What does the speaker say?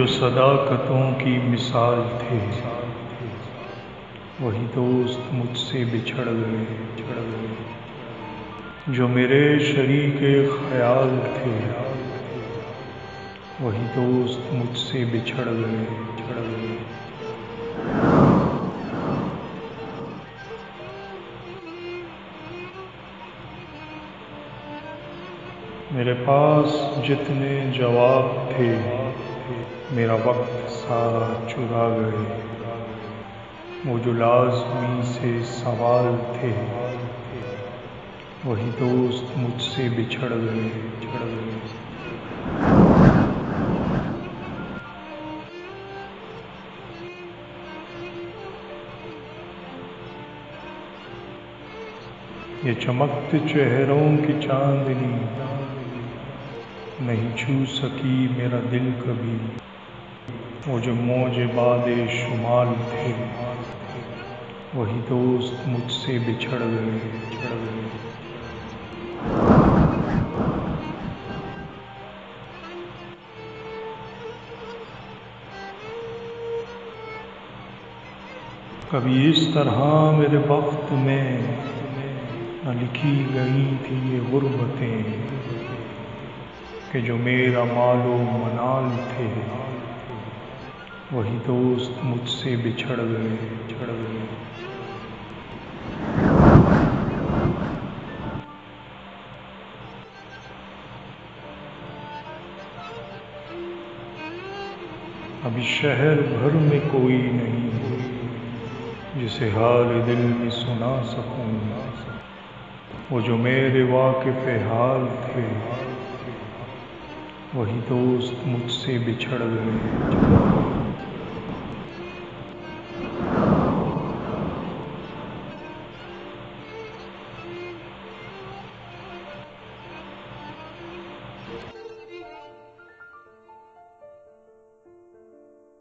جو صداقتوں کی مثال تھے۔ وہی دوست مجھ سے بچھڑ گئے، جو میرے شریک خیال تھے۔ وہی دوست مجھ سے بچھڑ گئے۔ میرے پاس جتنے جواب تھے میرا وقت سارا چرا گئے۔ وہ جو لازمی سے سوال تھے۔ وہی دوست مجھ سے بچھڑ گئے۔ یہ چمکتے چہروں کی چاندنی۔ نہیں چھو سکی میرا دل کبھی۔ وہ جو موج باد شمال تھے، وہی دوست مجھ سے بچھڑ گئے۔ کبھی اس طرح میرے وقت میں نہ لکھی گئی تھی یہ غربتیں۔ کہ جو میرا مال و منال تھے، وہی دوست مجھ سے بچھڑ گئے ابھی شہر بھر میں کوئی نہیں جسے حال دل میں سنا سکوں۔ وہ جو میرے واقف حال تھے وہی دوست مجھ سے بچھڑ گئے۔